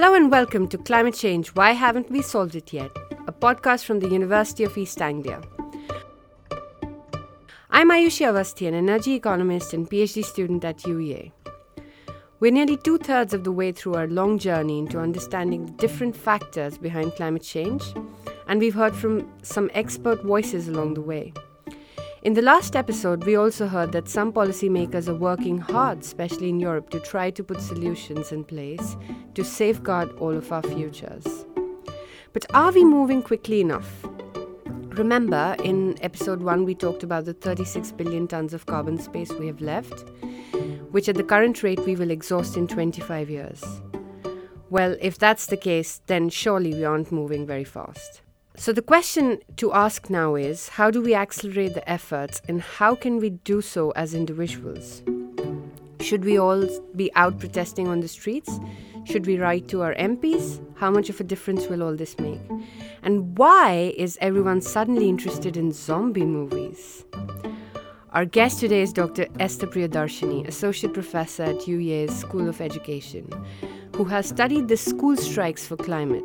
Hello and welcome to Climate Change Why Haven't We Solved It Yet? A podcast from the University of East Anglia. I'm Ayushi Awasthi, an energy economist and PhD student at UEA. We're nearly two thirds of the way through our long journey into understanding the different factors behind climate change, and we've heard from some expert voices along the way. In the last episode, we also heard that some policymakers are working hard, especially in Europe, to try to put solutions in place to safeguard all of our futures. But are we moving quickly enough? Remember, in episode 1, we talked about the 36 billion tons of carbon space we have left, which at the current rate we will exhaust in 25 years. Well, if that's the case, then surely we aren't moving very fast. So, the question to ask now is how do we accelerate the efforts and how can we do so as individuals? Should we all be out protesting on the streets? Should we write to our MPs? How much of a difference will all this make? And why is everyone suddenly interested in zombie movies? Our guest today is Dr. Esther Priyadarshini, Associate Professor at UEA's School of Education, who has studied the school strikes for climate.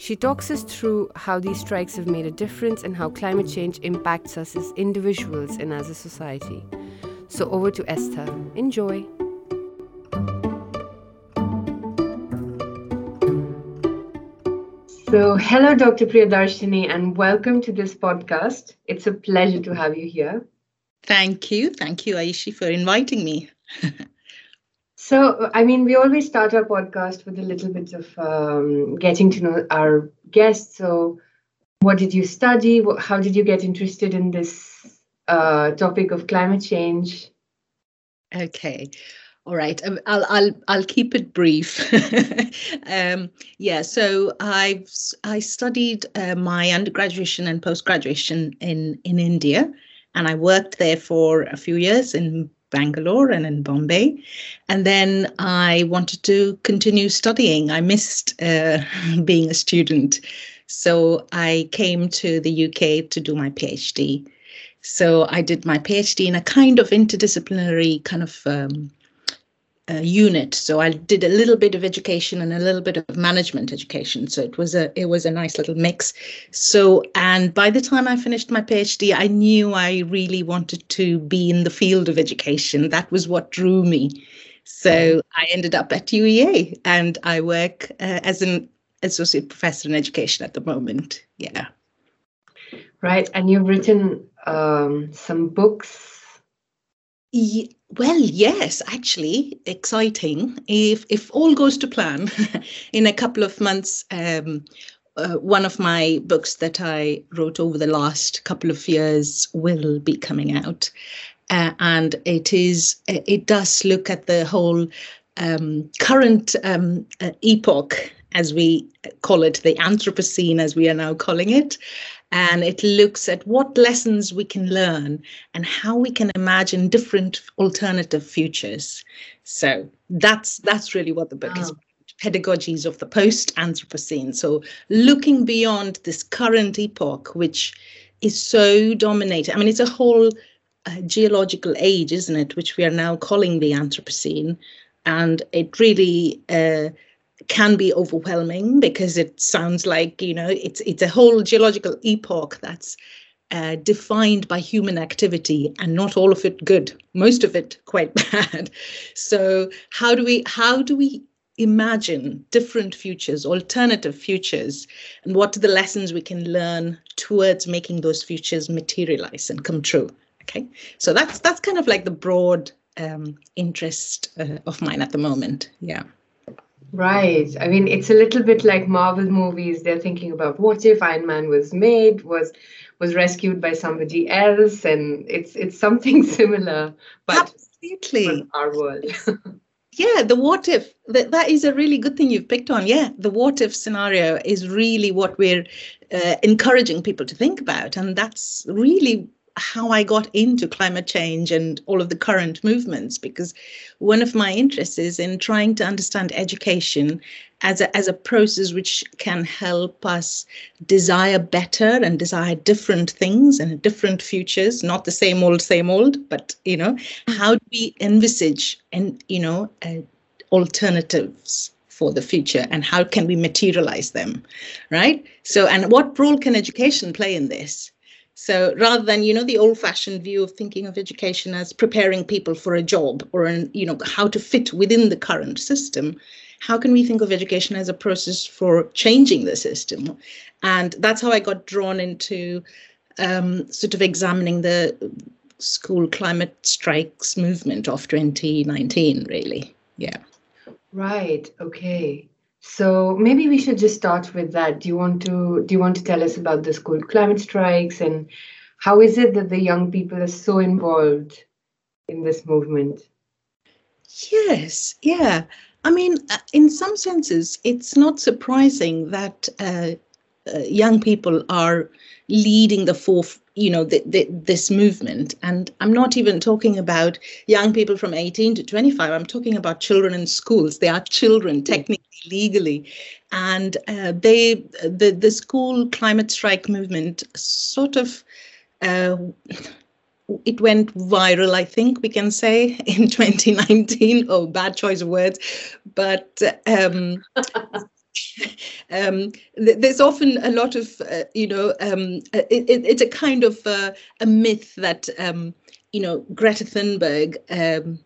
She talks us through how these strikes have made a difference and how climate change impacts us as individuals and as a society. So, over to Esther. Enjoy. So, hello, Dr. Priyadarshini, and welcome to this podcast. It's a pleasure to have you here. Thank you. Thank you, Aishi, for inviting me. So, I mean, we always start our podcast with a little bit of um, getting to know our guests. So, what did you study? How did you get interested in this uh, topic of climate change? Okay. All right, um, I'll I'll I'll keep it brief. um, yeah, so I've I studied uh, my undergraduate and post graduation in in India, and I worked there for a few years in Bangalore and in Bombay. And then I wanted to continue studying. I missed uh, being a student. So I came to the UK to do my PhD. So I did my PhD in a kind of interdisciplinary kind of um, uh, unit. So I did a little bit of education and a little bit of management education. So it was a it was a nice little mix. So and by the time I finished my PhD, I knew I really wanted to be in the field of education. That was what drew me. So I ended up at UEA and I work uh, as an associate professor in education at the moment. Yeah. Right, and you've written um, some books well, yes, actually, exciting. If if all goes to plan, in a couple of months, um, uh, one of my books that I wrote over the last couple of years will be coming out, uh, and it is it does look at the whole um, current um, uh, epoch, as we call it, the Anthropocene, as we are now calling it, and it looks at what lessons we can learn and how we can imagine different alternative futures. So that's that's really what the book is pedagogies of the post anthropocene. So looking beyond this current epoch which is so dominated i mean it's a whole uh, geological age isn't it which we are now calling the anthropocene. And it really uh, can be overwhelming because it sounds like you know it's it's a whole geological epoch that's uh, defined by human activity and not all of it good most of it quite bad. So how do we how do we imagine different futures alternative futures and what are the lessons we can learn towards making those futures materialize and come true? Okay so that's that's kind of like the broad um, interest uh, of mine at the moment. Yeah Right. I mean, it's a little bit like Marvel movies. They're thinking about what if Iron Man was made, was was rescued by somebody else, and it's it's something similar, but absolutely our world. yeah, the what if that that is a really good thing you've picked on. Yeah, the what if scenario is really what we're uh, encouraging people to think about, and that's really how I got into climate change and all of the current movements because one of my interests is in trying to understand education as a, as a process which can help us desire better and desire different things and different futures not the same old same old but you know how do we envisage and you know uh, alternatives for the future and how can we materialize them right? So and what role can education play in this so rather than you know the old fashioned view of thinking of education as preparing people for a job or an, you know how to fit within the current system how can we think of education as a process for changing the system? And that's how i got drawn into um, sort of examining the school climate strikes movement of 2019 really. Yeah. Right. Okay so maybe we should just start with that. Do you want to do you want to tell us about the school climate strikes and how is it that the young people are so involved in this movement? Yes yeah. I mean uh, in some senses it's not surprising that uh, uh, young people are leading the fourth you know the, the, this movement. And i'm not even talking about young people from 18 to 25 i'm talking about children in schools. They are children technically legally. And uh, they the the school climate strike movement sort of uh, it went viral i think we can say in 2019 oh bad choice of words. But um, um, th- there's often a lot of, uh, you know, um, uh, it, it, it's a kind of uh, a myth that, um, you know, Greta Thunberg um,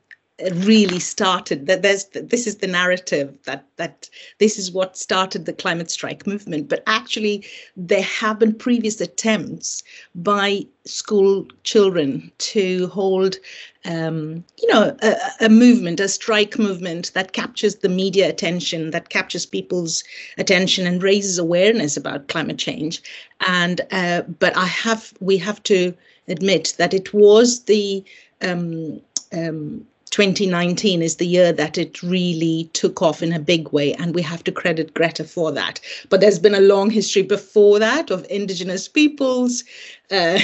really started that there's this is the narrative that that this is what started the climate strike movement. But actually there have been previous attempts by school children to hold um, you know a, a, movement a strike movement that captures the media attention that captures people's attention and raises awareness about climate change. And uh, but i have we have to admit that it was the um, um, 2019 is the year that it really took off in a big way, and we have to credit Greta for that. But there's been a long history before that of indigenous peoples, uh,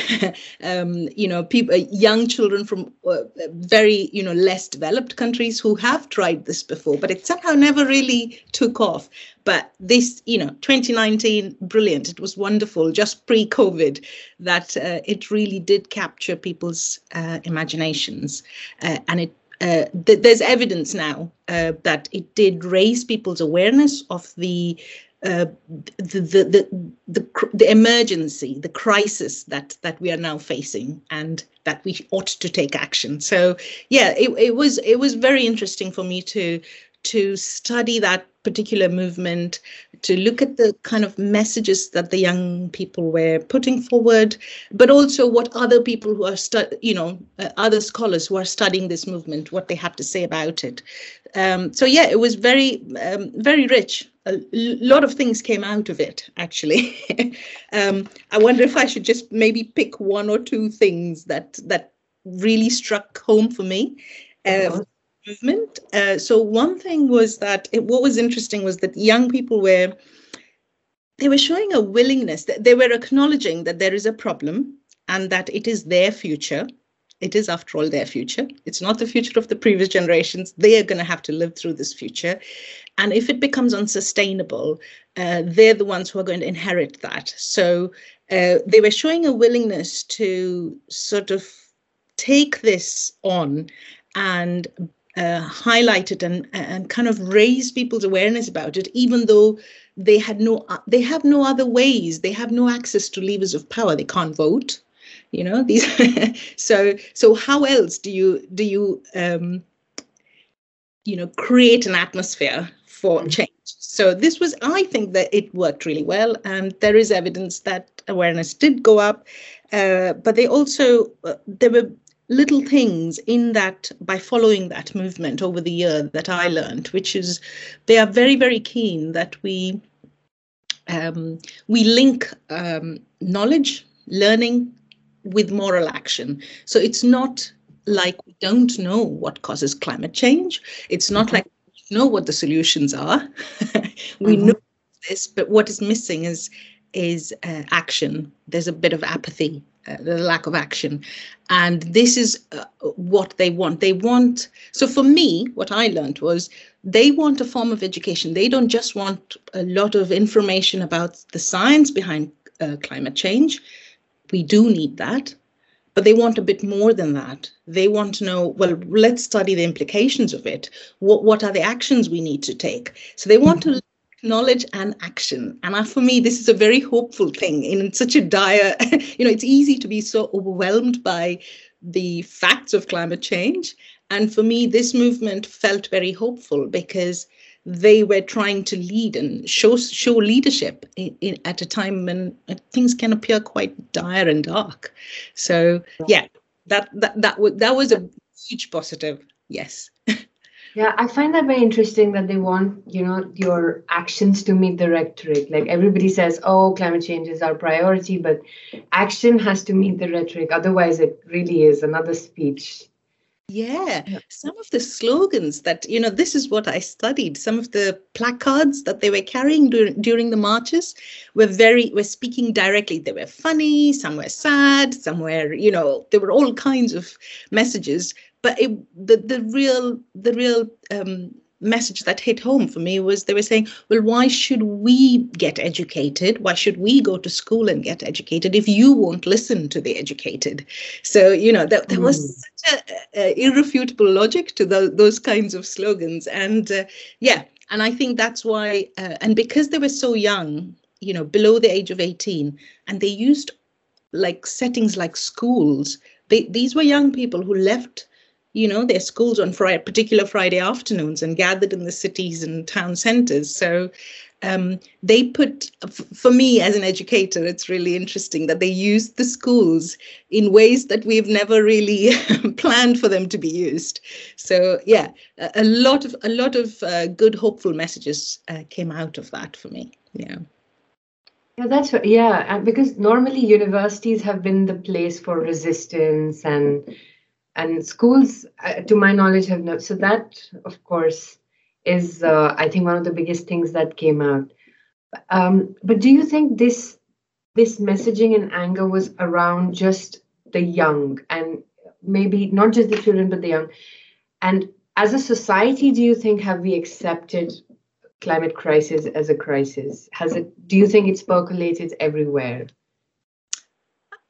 um, you know, people, uh, young children from uh, very, you know, less developed countries who have tried this before, but it somehow never really took off. But this, you know, 2019, brilliant. It was wonderful, just pre-COVID, that uh, it really did capture people's uh, imaginations, and it uh, th- there's evidence now uh, that it did raise people's awareness of the uh, the, the, the, the, the emergency, the crisis that, that we are now facing, and that we ought to take action. So, yeah, it, it was it was very interesting for me to to study that particular movement, to look at the kind of messages that the young people were putting forward, but also what other people who are, stu- you know, uh, other scholars who are studying this movement, what they have to say about it. Um, so yeah, it was very, um, very rich. A lot of things came out of it, actually. um, I wonder if I should just maybe pick one or two things that that really struck home for me. Uh, movement. Uh, so one thing was that it, what was interesting was that young people were they were showing a willingness that they were acknowledging that there is a problem and that it is their future. It is, after all, their future. It's not the future of the previous generations. They are going to have to live through this future. And if it becomes unsustainable, uh, they're the ones who are going to inherit that. So uh, they were showing a willingness to sort of take this on and uh, it and and kind of raise people's awareness about it, even though they had no they have no other ways. They have no access to levers of power. They can't vote. You know these. so so how else do you do you um, you know create an atmosphere for mm-hmm. change? So this was I think that it worked really well, and there is evidence that awareness did go up. Uh, but they also uh, there were little things in that by following that movement over the year that I learned, which is they are very, very keen that we um, we link um, knowledge, learning with moral action. So it's not like we don't know what causes climate change. It's not mm-hmm. like know what the solutions are. we mm-hmm. know this, but what is missing is is uh, action. There's a bit of apathy uh, the lack of action. And this is uh, what they want. They want, so for me, what I learned was they want a form of education. They don't just want a lot of information about the science behind uh, climate change. We do need that. But they want a bit more than that. They want to know, well, let's study the implications of it. What, what are the actions we need to take? So they want to mm-hmm. knowledge and action. And for me, this is a very hopeful thing in such a dire, you know, it's easy to be so overwhelmed by the facts of climate change. And for me, this movement felt very hopeful because they were trying to lead and show show leadership in, in, at a time when uh, things can appear quite dire and dark. So yeah, that that that, w- that was a huge positive. Yes. Yeah, I find that very interesting that they want, you know, your actions to meet the rhetoric. Like everybody says, oh, climate change is our priority, but action has to meet the rhetoric. Otherwise, it really is another speech yeah. some of the slogans that, you know, this is what I studied. Some of the placards that they were carrying dur- during the marches were very, were speaking directly. They were funny, some were sad, some were, you know, there were all kinds of messages. But it, the the real the real um, message that hit home for me was they were saying, well, why should we get educated? Why should we go to school and get educated if you won't listen to the educated? So, you know, there, there was mm. such a, irrefutable logic to the, those kinds of slogans. And uh, yeah, and I think that's why, uh, and because they were so young, you know, below the age of 18, and they used like settings like schools, they, these were young people who left you know, their schools on Friday, particular Friday afternoons and gathered in the cities and town centers. So um, they put, for me as an educator, it's really interesting that they used the schools in ways that we've never really planned for them to be used. So yeah, a, lot of a lot of uh, good, hopeful messages uh, came out of that for me. Yeah. Yeah, that's yeah, because normally universities have been the place for resistance and and schools uh, to my knowledge have not so that of course is uh, i think one of the biggest things that came out. Um, but do you think this this messaging and anger was around just the young and maybe not just the children but the young? And as a society do you think have we accepted climate crisis as a crisis? Has it do you think it's percolated everywhere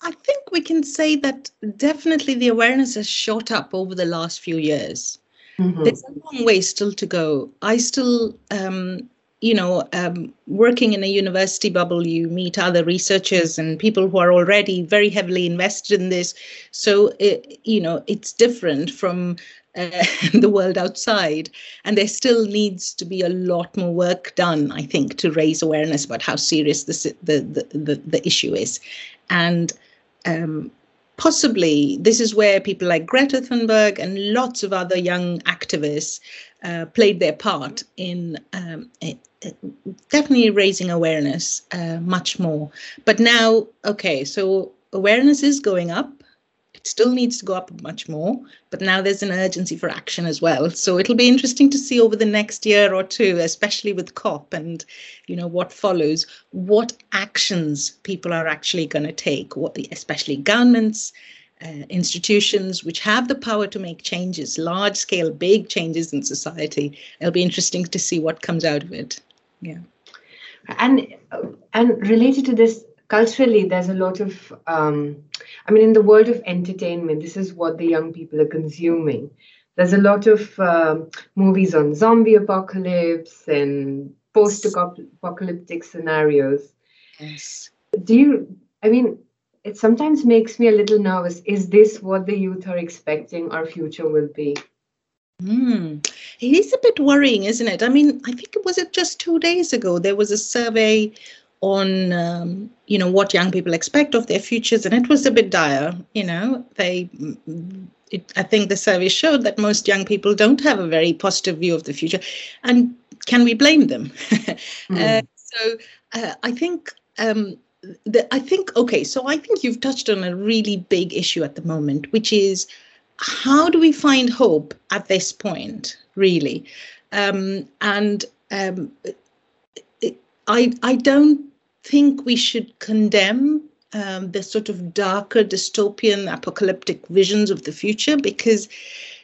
I think we can say that definitely the awareness has shot up over the last few years. Mm-hmm. There's a long way still to go. I still, um, you know, um, working in a university bubble, you meet other researchers and people who are already very heavily invested in this. So, it, you know, it's different from uh, the world outside. And there still needs to be a lot more work done, I think, to raise awareness about how serious this, the, the, the, the issue is. And um, possibly this is where people like Greta Thunberg and lots of other young activists uh, played their part in um, it, it, definitely raising awareness uh, much more. But now, okay, so awareness is going up still needs to go up much more, but now there's an urgency for action as well. So it'll be interesting to see over the next year or two, especially with COP and you know what follows, what actions people are actually going to take, what, especially governments, uh, institutions which have the power to make changes, large scale, big changes in society. It'll be interesting to see what comes out of it. Yeah. And and related to this, culturally there's a lot of um, i mean in the world of entertainment this is what the young people are consuming there's a lot of uh, movies on zombie apocalypse and post-apocalyptic scenarios yes do you i mean it sometimes makes me a little nervous is this what the youth are expecting our future will be Hmm. It is a bit worrying, isn't it? I mean, I think it was it just two days ago. There was a survey on um, you know what young people expect of their futures and it was a bit dire you know. They it, i think the survey showed that most young people don't have a very positive view of the future and can we blame them? Mm. uh, so uh, i think um, the, i think okay so i think you've touched on a really big issue at the moment which is how do we find hope at this point really? Um, and um, I, I don't think we should condemn um, the sort of darker dystopian apocalyptic visions of the future because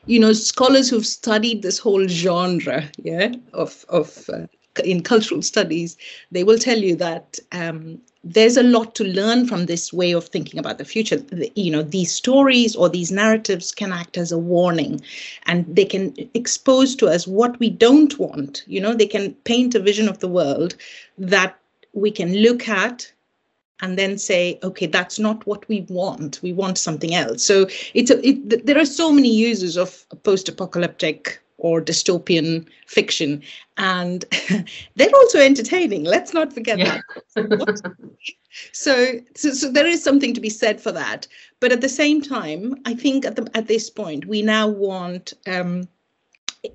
you know scholars who've studied this whole genre yeah of of uh, in cultural studies they will tell you that um, there's a lot to learn from this way of thinking about the future. You know these stories or these narratives can act as a warning and they can expose to us what we don't want. You know they can paint a vision of the world that we can look at and then say okay that's not what we want. We want something else. So it's a, it, there are so many uses of post-apocalyptic or dystopian fiction and they're also entertaining let's not forget yeah. that so, so so there is something to be said for that but at the same time i think at the at this point we now want um,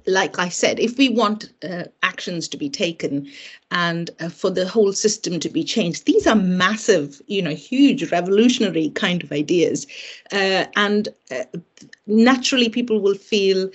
like I said, if we want uh, actions to be taken and uh, for the whole system to be changed, these are massive, you know, huge, revolutionary kind of ideas. Uh, and uh, naturally, people will feel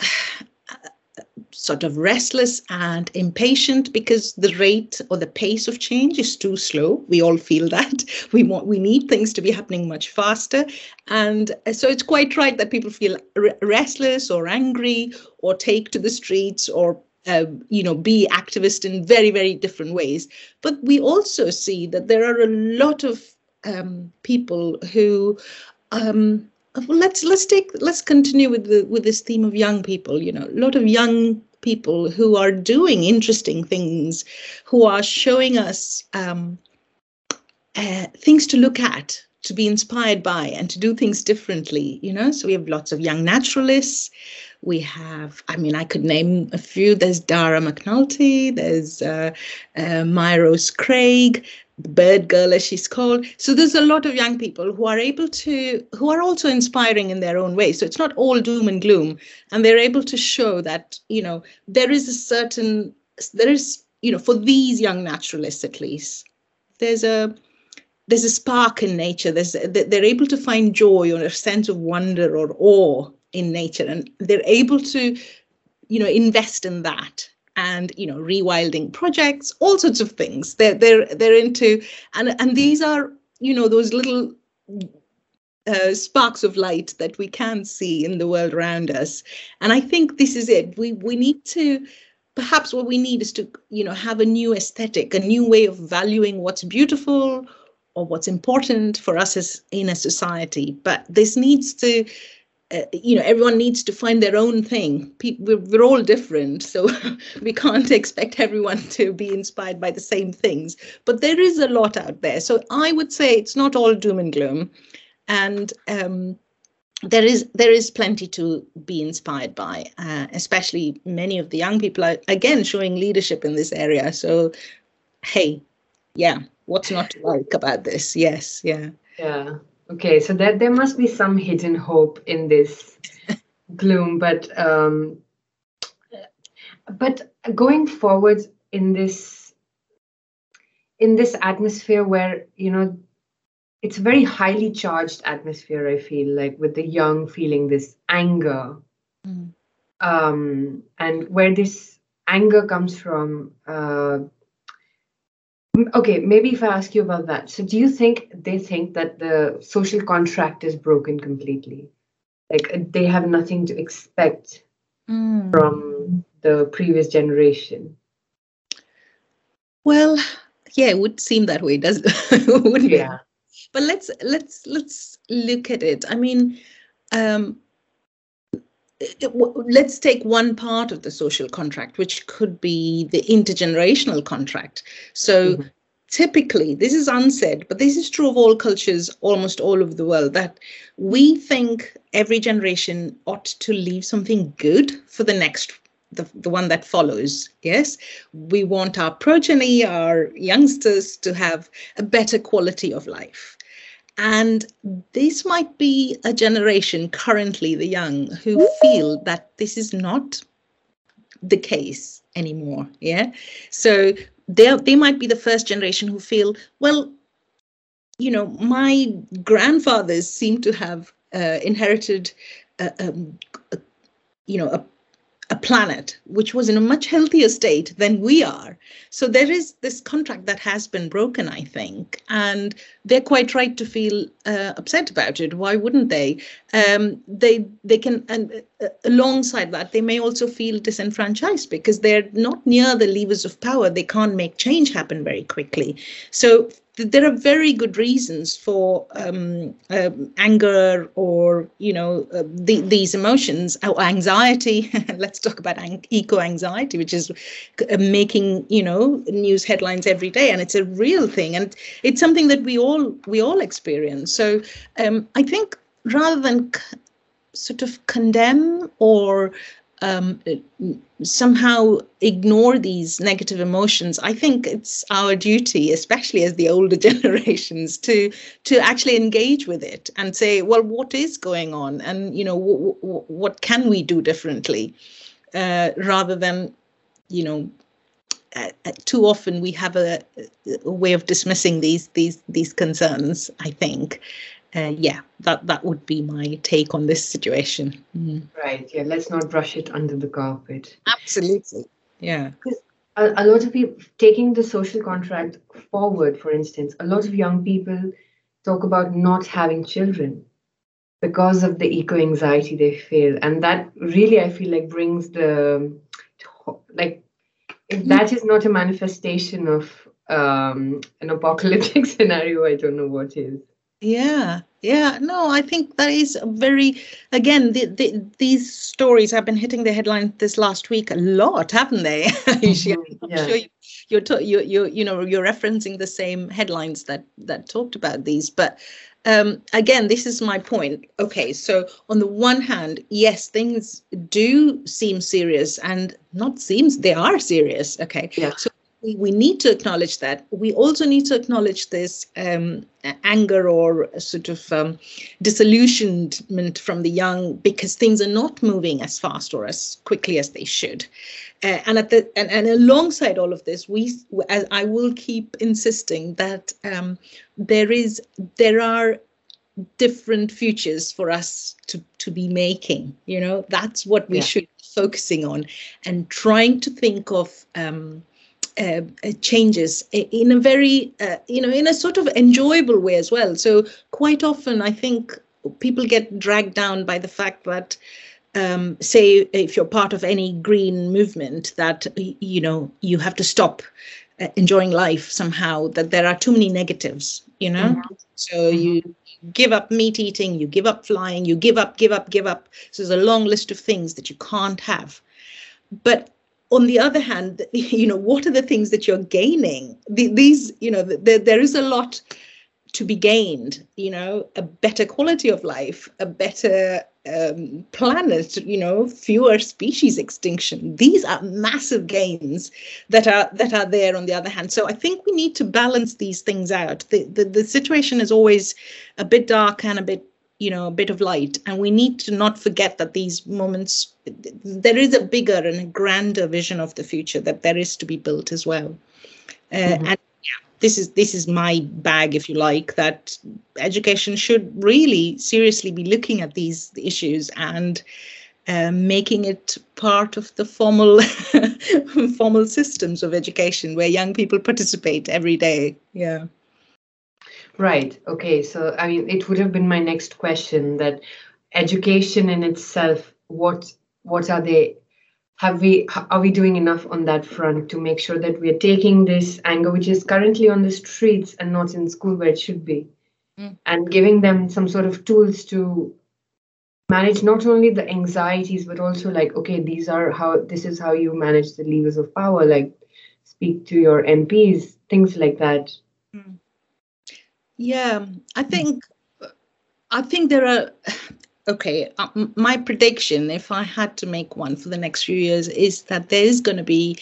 sort of restless and impatient because the rate or the pace of change is too slow. We all feel that. We want we need things to be happening much faster. And so it's quite right that people feel restless or angry or take to the streets or uh, you know be activist in very very different ways but we also see that there are a lot of um, people who um, let's let's take let's continue with the with this theme of young people you know a lot of young people who are doing interesting things who are showing us um, uh, things to look at to be inspired by and to do things differently you know? So we have lots of young naturalists. We have i mean i could name a few. There's Dara McAnulty there's uh, uh, Mya-Rose Craig bird girl as she's called. So there's a lot of young people who are able to who are also inspiring in their own way. So it's not all doom and gloom. And they're able to show that you know there is a certain there is you know for these young naturalists at least there's a there's a spark in nature. There's they're able to find joy or a sense of wonder or awe in nature. And they're able to you know invest in that and you know rewilding projects all sorts of things. They're they're they're into and and these are you know those little uh, sparks of light that we can see in the world around us. And i think this is it. We we need to perhaps what we need is to you know have a new aesthetic a new way of valuing what's beautiful or what's important for us as in a society. But this needs to uh, you know everyone needs to find their own thing. We're, we're all different so we can't expect everyone to be inspired by the same things. But there is a lot out there. So i would say it's not all doom and gloom. And um, there is there is plenty to be inspired by uh, especially many of the young people are again showing leadership in this area. So hey yeah what's not to like about this? Yes yeah. Yeah Okay, so that there must be some hidden hope in this gloom, but um, but going forward in this in this atmosphere where you know it's a very highly charged atmosphere. I feel like with the young feeling this anger, mm. um, and where this anger comes from. Uh, Okay, maybe if I ask you about that. So, do you think they think that the social contract is broken completely? Like uh, they have nothing to expect mm. from the previous generation? Well, yeah, it would seem that way, does wouldn't yeah. it? But let's let's let's look at it. I mean, um, it, let's take one part of the social contract, which could be the intergenerational contract. So mm-hmm. typically, this is unsaid, but this is true of all cultures almost all over the world, that we think every generation ought to leave something good for the next the, the one that follows yes we want our progeny our youngsters to have a better quality of life and this might be a generation currently, the young, who feel that this is not the case anymore. Yeah. So they they might be the first generation who feel, well, you know, my grandfathers seem to have uh, inherited, uh, um, you know, a a planet which was in a much healthier state than we are. So there is this contract that has been broken, I think, and they're quite right to feel uh, upset about it. Why wouldn't they? Um, they they can, and uh, alongside that, they may also feel disenfranchised because they're not near the levers of power. They can't make change happen very quickly. So there are very good reasons for um, uh, anger or you know uh, the, these emotions. Or anxiety. Let's talk about ang- eco anxiety which is uh, making you know news headlines every day and it's a real thing and it's something that we all we all experience. So um, i think rather than c- sort of condemn or um, somehow ignore these negative emotions. I think it's our duty especially as the older generations to to actually engage with it and say well what is going on? And you know w- w- what can we do differently? Uh, rather than you know uh, uh, too often we have a, a, way of dismissing these these these concerns i think uh, yeah, that that would be my take on this situation. Mm. Right. Yeah. Let's not brush it under the carpet. Absolutely. Yeah. A, a lot of people taking the social contract forward, for instance, a lot of young people talk about not having children because of the eco anxiety they feel, and that really I feel like brings the like if that is not a manifestation of um, an apocalyptic scenario, I don't know what is. Yeah, yeah. No, I think that is very, again, the, the, these stories have been hitting the headlines this last week a lot, haven't they? Mm-hmm. I'm yeah. sure you, you're, to, you, you, you know, you're referencing the same headlines that, that talked about these. But um, again, this is my point. Okay, so on the one hand, yes, things do seem serious and not seems, they are serious. Okay. Yeah. So we, we need to acknowledge that. We also need to acknowledge this um, anger or sort of um, disillusionment from the young because things are not moving as fast or as quickly as they should. Uh, and at the and, and alongside all of this, we I will keep insisting that um, there is there are different futures for us to to be making. You know, that's what we yeah. should be focusing on and trying to think of um, uh, uh, changes in a very, uh, you know, in a sort of enjoyable way as well. So quite often, I think people get dragged down by the fact that, um, say, if you're part of any green movement, that you know you have to stop uh, enjoying life somehow. That there are too many negatives, you know. Mm-hmm. So mm-hmm. you give up meat eating, you give up flying, you give up, give up, give up. So there's a long list of things that you can't have. But on the other hand, you know, what are the things that you're gaining? The, these, you know, the, there is a lot to be gained, you know, a better quality of life, a better um, planet, you know, fewer species extinction. These are massive gains that are that are there on the other hand. So I think we need to balance these things out. The the, the situation is always a bit dark and a bit you know a bit of light. And we need to not forget that these moments there is a bigger and a grander vision of the future that there is to be built as well. Uh, mm-hmm. and yeah, this is this is my bag if you like that education should really seriously be looking at these issues and uh, making it part of the formal formal systems of education where young people participate every day. Yeah Right. Okay. So, I mean, it would have been my next question that education in itself, what what are they? Have we are we doing enough on that front to make sure that we are taking this anger, which is currently on the streets and not in school where it should be, mm. and giving them some sort of tools to manage not only the anxieties but also like okay these are how this is how you manage the levers of power like speak to your mps things like that mm. Yeah, I think I think there are okay, uh, my prediction if I had to make one for the next few years is that there is going to be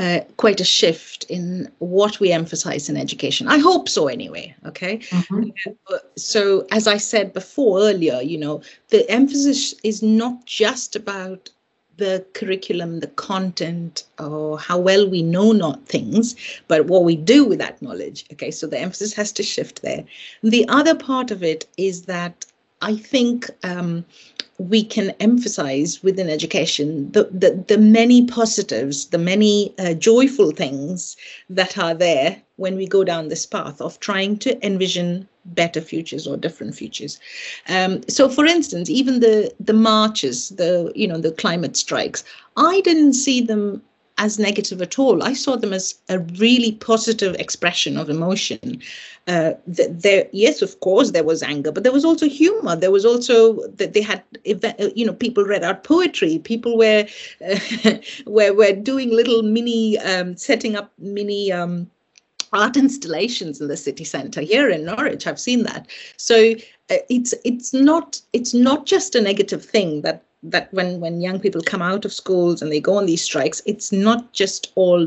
uh, quite a shift in what we emphasize in education. I hope so, anyway. Okay. Mm-hmm. Uh, so, as I said before earlier, you know, the emphasis is not just about the curriculum, the content, or how well we know not things, but what we do with that knowledge. Okay, so the emphasis has to shift there. The other part of it is that I think um, we can emphasize within education the, the, the many positives, the many uh, joyful things that are there when we go down this path of trying to envision better futures or different futures. Um, so, for instance, even the the marches, the you know the climate strikes, I didn't see them as negative at all. I saw them as a really positive expression of emotion. Uh, there, yes, of course, there was anger, but there was also humor. There was also that they had, you know, people read out poetry. People were uh, were were doing little mini, um, setting up mini. Um, art installations in the city centre here in Norwich. I've seen that. So uh, it's it's not it's not just a negative thing that that when when young people come out of schools and they go on these strikes it's not just all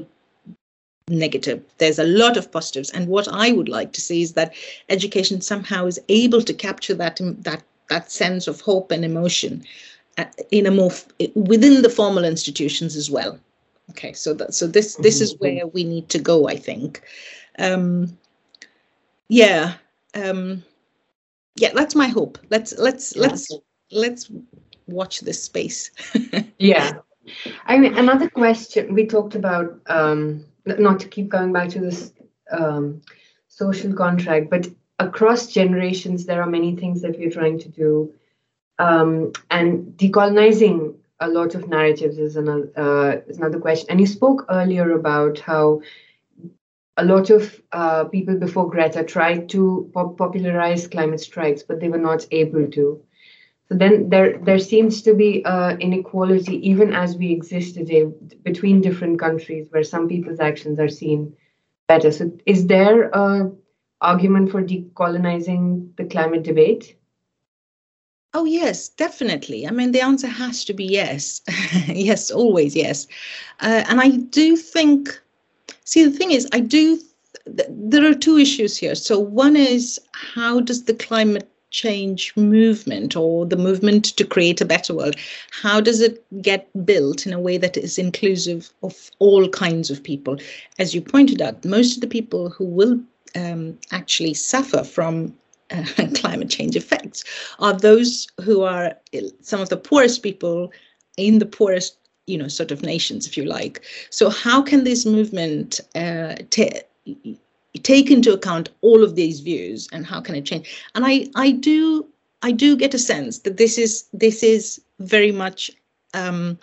negative there's a lot of positives and what i would like to see is that education somehow is able to capture that that that sense of hope and emotion uh, in a more within the formal institutions as well okay so that so this this is mm-hmm. where we need to go i think um yeah um yeah that's my hope let's let's let's let's watch this space. yeah. I mean, another question we talked about, um, not to keep going back to this um, social contract, but across generations, there are many things that we're trying to do. Um, and decolonizing a lot of narratives is another, uh, is another question. And you spoke earlier about how a lot of uh, people before Greta tried to pop- popularize climate strikes, but they were not able to. So then there there seems to be uh, inequality even as we exist today between different countries where some people's actions are seen better. So is there a argument for decolonizing the climate debate? Oh yes, definitely. I mean, the answer has to be yes, yes, always yes. Uh, and I do think. See, the thing is, I do. Th- there are two issues here. So one is how does the climate change movement or the movement to create a better world how does it get built in a way that is inclusive of all kinds of people as you pointed out most of the people who will um, actually suffer from climate change effects. Are those who are some of the poorest people in the poorest you know sort of nations if you like. So how can this movement uh, take into account all of these views and how can it change? And i i do i do get a sense that this is this is very much um,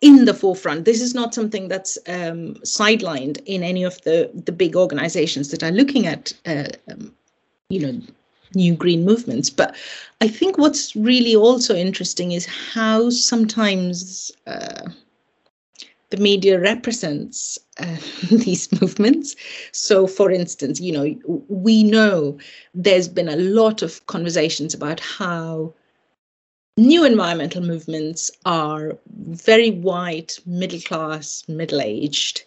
in the forefront. This is not something that's um, sidelined in any of the the big organizations that are looking at, uh, um, you know, new green movements. But I think what's really also interesting is how sometimes uh, the media represents uh, these movements. So, for instance, you know, we know there's been a lot of conversations about how new environmental movements are very white, middle class, middle aged.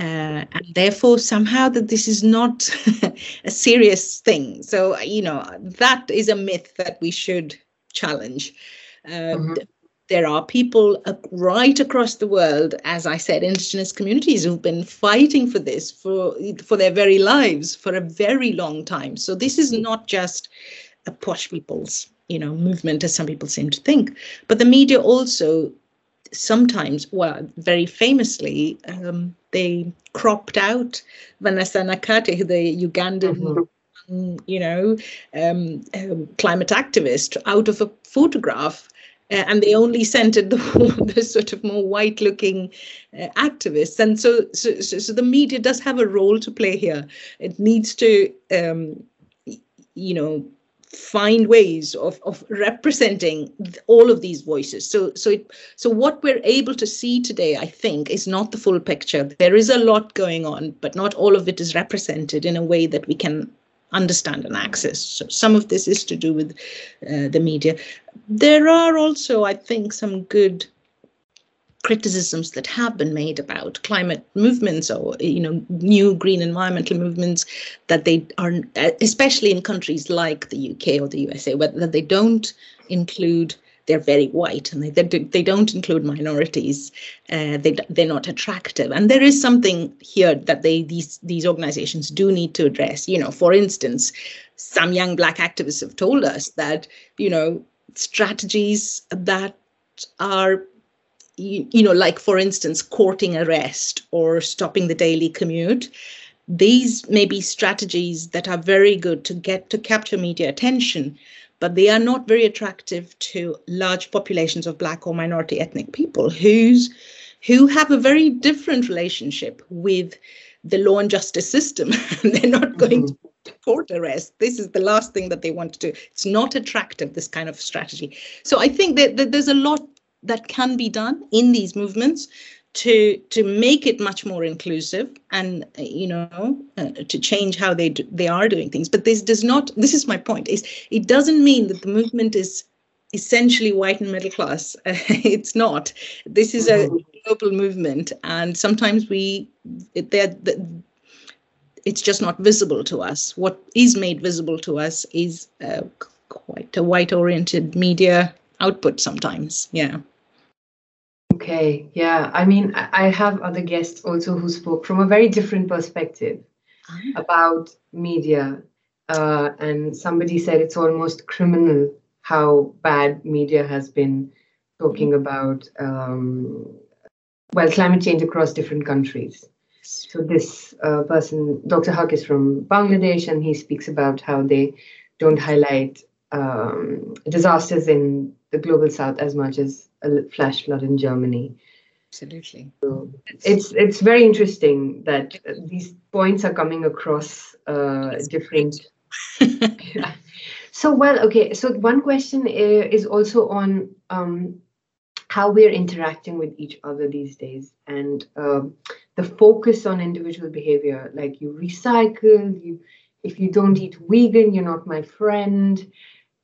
Uh, and therefore, somehow, that this is not a serious thing. So, you know, that is a myth that we should challenge. Uh, mm-hmm there are people right across the world, as I said, indigenous communities who've been fighting for this for for their very lives for a very long time. So this is not just a posh people's you know movement, as some people seem to think, but the media also sometimes, well, very famously, um, they cropped out. Vanessa Nakate, the Ugandan. Mm-hmm. you know, um, um, climate activist out of a photograph uh, and they only centered the, the sort of more white looking uh, activists. And so, so, so the media does have a role to play here. It needs to um, you know find ways of, of representing all of these voices so so it, so what we're able to see today i think is not the full picture there is a lot going on but not all of it is represented in a way that we can understand and access. So some of this is to do with uh, the media. There are also, I think, some good criticisms that have been made about climate movements or you know new green environmental movements that they are especially in countries like the UK or the USA where that they don't include they're very white and they, they, they don't include minorities. Uh, they, they're not attractive. And there is something here that they these these organizations do need to address. You know, for instance, some young black activists have told us that, you know, strategies that are you, you know, like for instance, courting arrest or stopping the daily commute these may be strategies that are very good to get to capture media attention but they are not very attractive to large populations of black or minority ethnic people whose who have a very different relationship with the law and justice system. They're not going mm-hmm. to court arrest. This is the last thing that they want to do. It's not attractive, this kind of strategy. So I think that, that there's a lot that can be done in these movements to to make it much more inclusive and you know uh, to change how they do, they are doing things. But this does not this is my point is it doesn't mean that the movement is essentially white and middle class. It's not. This is a mm-hmm. global movement and sometimes we they're it's just not visible to us. What is made visible to us is uh, quite a white oriented media output sometimes yeah Okay, yeah. I mean, I have other guests also who spoke from a very different perspective ah. about media. Uh, and somebody said it's almost criminal how bad media has been talking about, um, well, climate change across different countries. So this uh, person, Dr. Haq, is from Bangladesh, and he speaks about how they don't highlight um, disasters in the global south as much as a flash flood in Germany. Absolutely. So it's it's very interesting that these points are coming across uh, different. yeah. So well, okay. So one question is also on um, how we're interacting with each other these days, and um, the focus on individual behavior. Like you recycle, you if you don't eat vegan, you're not my friend.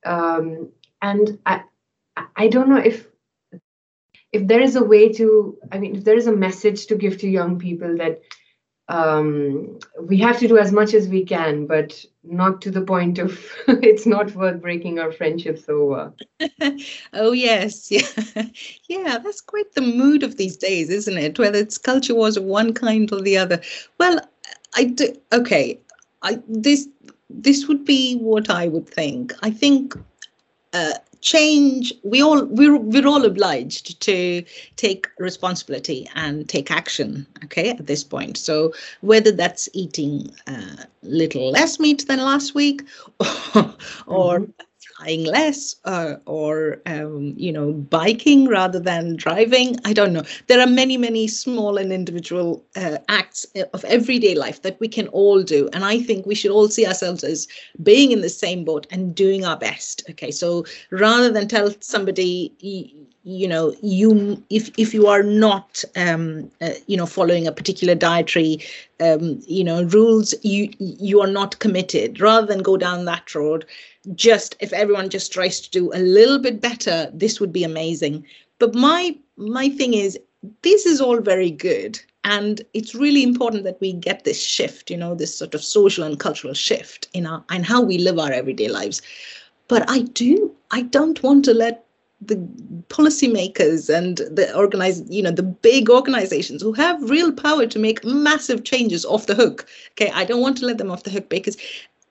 Um, and I, I don't know if if there is a way to i mean if there is a message to give to young people that um, we have to do as much as we can but not to the point of it's not worth breaking our friendships over. Oh yes. Yeah. Yeah that's quite the mood of these days isn't it? Whether it's culture wars of one kind or the other. Well i do okay. I this this would be what i would think. I think uh, change we all we're, we're all obliged to take responsibility and take action okay at this point. So whether that's eating a uh, little less meat than last week or, mm-hmm flying less uh, or um, you know biking rather than driving. I don't know. There are many many small and individual uh, acts of everyday life that we can all do and i think we should all see ourselves as being in the same boat and doing our best okay? So rather than tell somebody you know you if if you are not um, uh, you know following a particular dietary um, you know rules you you are not committed. Rather than go down that road just if everyone just tries to do a little bit better this would be amazing. But my my thing is this is all very good. And it's really important that we get this shift you know this sort of social and cultural shift in our in how we live our everyday lives. But i do i don't want to let the policymakers and the organize you know the big organizations who have real power to make massive changes off the hook. Okay i don't want to let them off the hook because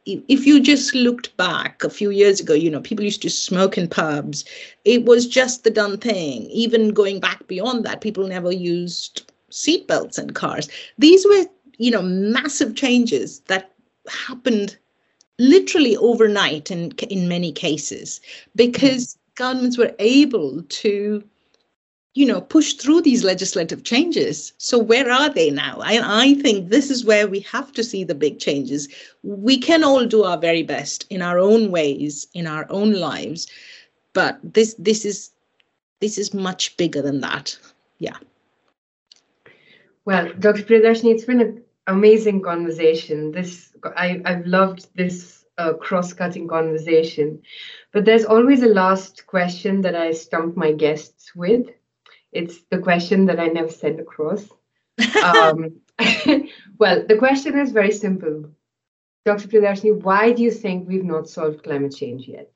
if you just looked back a few years ago, you know, people used to smoke in pubs. It was just the done thing. Even going back beyond that, people never used seatbelts in cars. These were, you know, massive changes that happened literally overnight in in many cases because mm. governments were able to you know, push through these legislative changes. So where are they now? I, I think this is where we have to see the big changes. We can all do our very best in our own ways, in our own lives, but this this is this is much bigger than that. Yeah. Well, Dr. Priyadarshini, it's been an amazing conversation. This I, I've loved this uh, cross-cutting conversation. But there's always a last question that I stump my guests with. It's the question that I never send across. Um, well, the question is very simple. Dr. Priyadarshini, why do you think we've not solved climate change yet?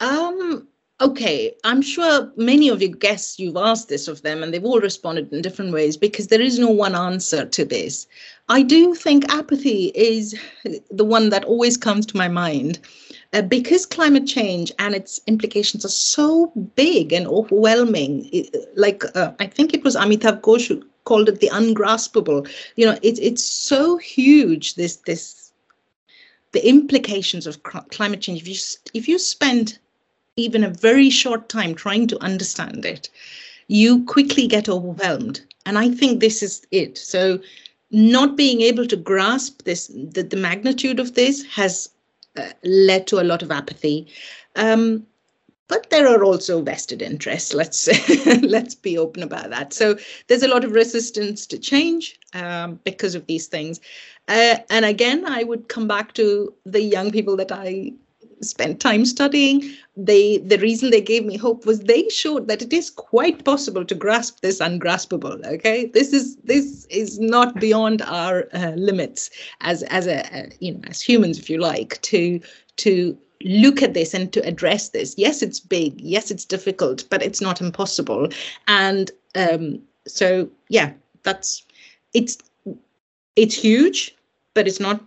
Um, okay, I'm sure many of your guests, you've asked this of them, and they've all responded in different ways because there is no one answer to this. I do think apathy is the one that always comes to my mind. Uh, because climate change and its implications are so big and overwhelming, it, like uh, I think it was Amitav Ghosh who called it the ungraspable. You know, it's it's so huge. This this the implications of climate change. If you if you spend even a very short time trying to understand it, you quickly get overwhelmed. And I think this is it. So, not being able to grasp this, the, the magnitude of this has uh, led to a lot of apathy. Um, but there are also vested interests. Let's let's be open about that. So there's a lot of resistance to change um, because of these things. Uh, and again, I would come back to the young people that I spent time studying. They the reason they gave me hope was they showed that it is quite possible to grasp this ungraspable. Okay, this is this is not beyond our uh, limits as as a, a you know as humans, if you like, to to look at this and to address this. Yes, it's big. Yes, it's difficult, but it's not impossible. And um, so, yeah, that's it's it's huge, but it's not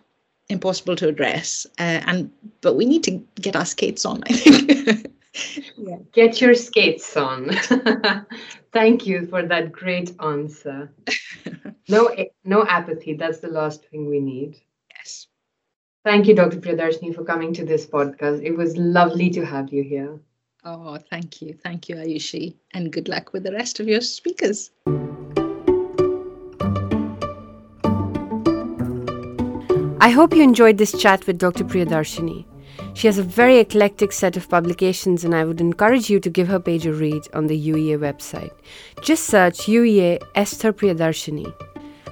impossible to address. Uh, and but we need to get our skates on. I think. yeah. Get your skates on. Thank you for that great answer. No, no apathy. That's the last thing we need. Yes. Thank you, Dr. Priyadarshini, for coming to this podcast. It was lovely to have you here. Oh, thank you. Thank you, Ayushi. And good luck with the rest of your speakers. I hope you enjoyed this chat with Dr. Priyadarshini. She has a very eclectic set of publications, and I would encourage you to give her page a read on the UEA website. Just search UEA Esther Priyadarshini.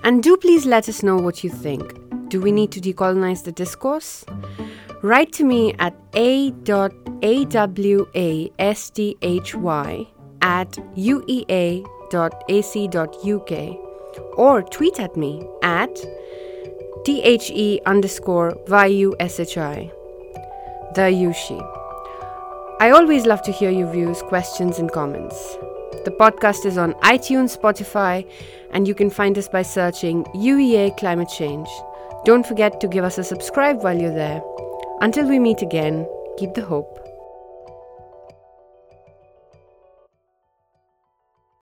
And do please let us know what you think. Do we need to decolonize the discourse? Write to me at a.awasthi at uea.ac.uk or tweet at me at the underscore yushi. The Yushi. I always love to hear your views, questions, and comments. The podcast is on iTunes, Spotify, and you can find us by searching UEA Climate Change. Don't forget to give us a subscribe while you're there. Until we meet again, keep the hope.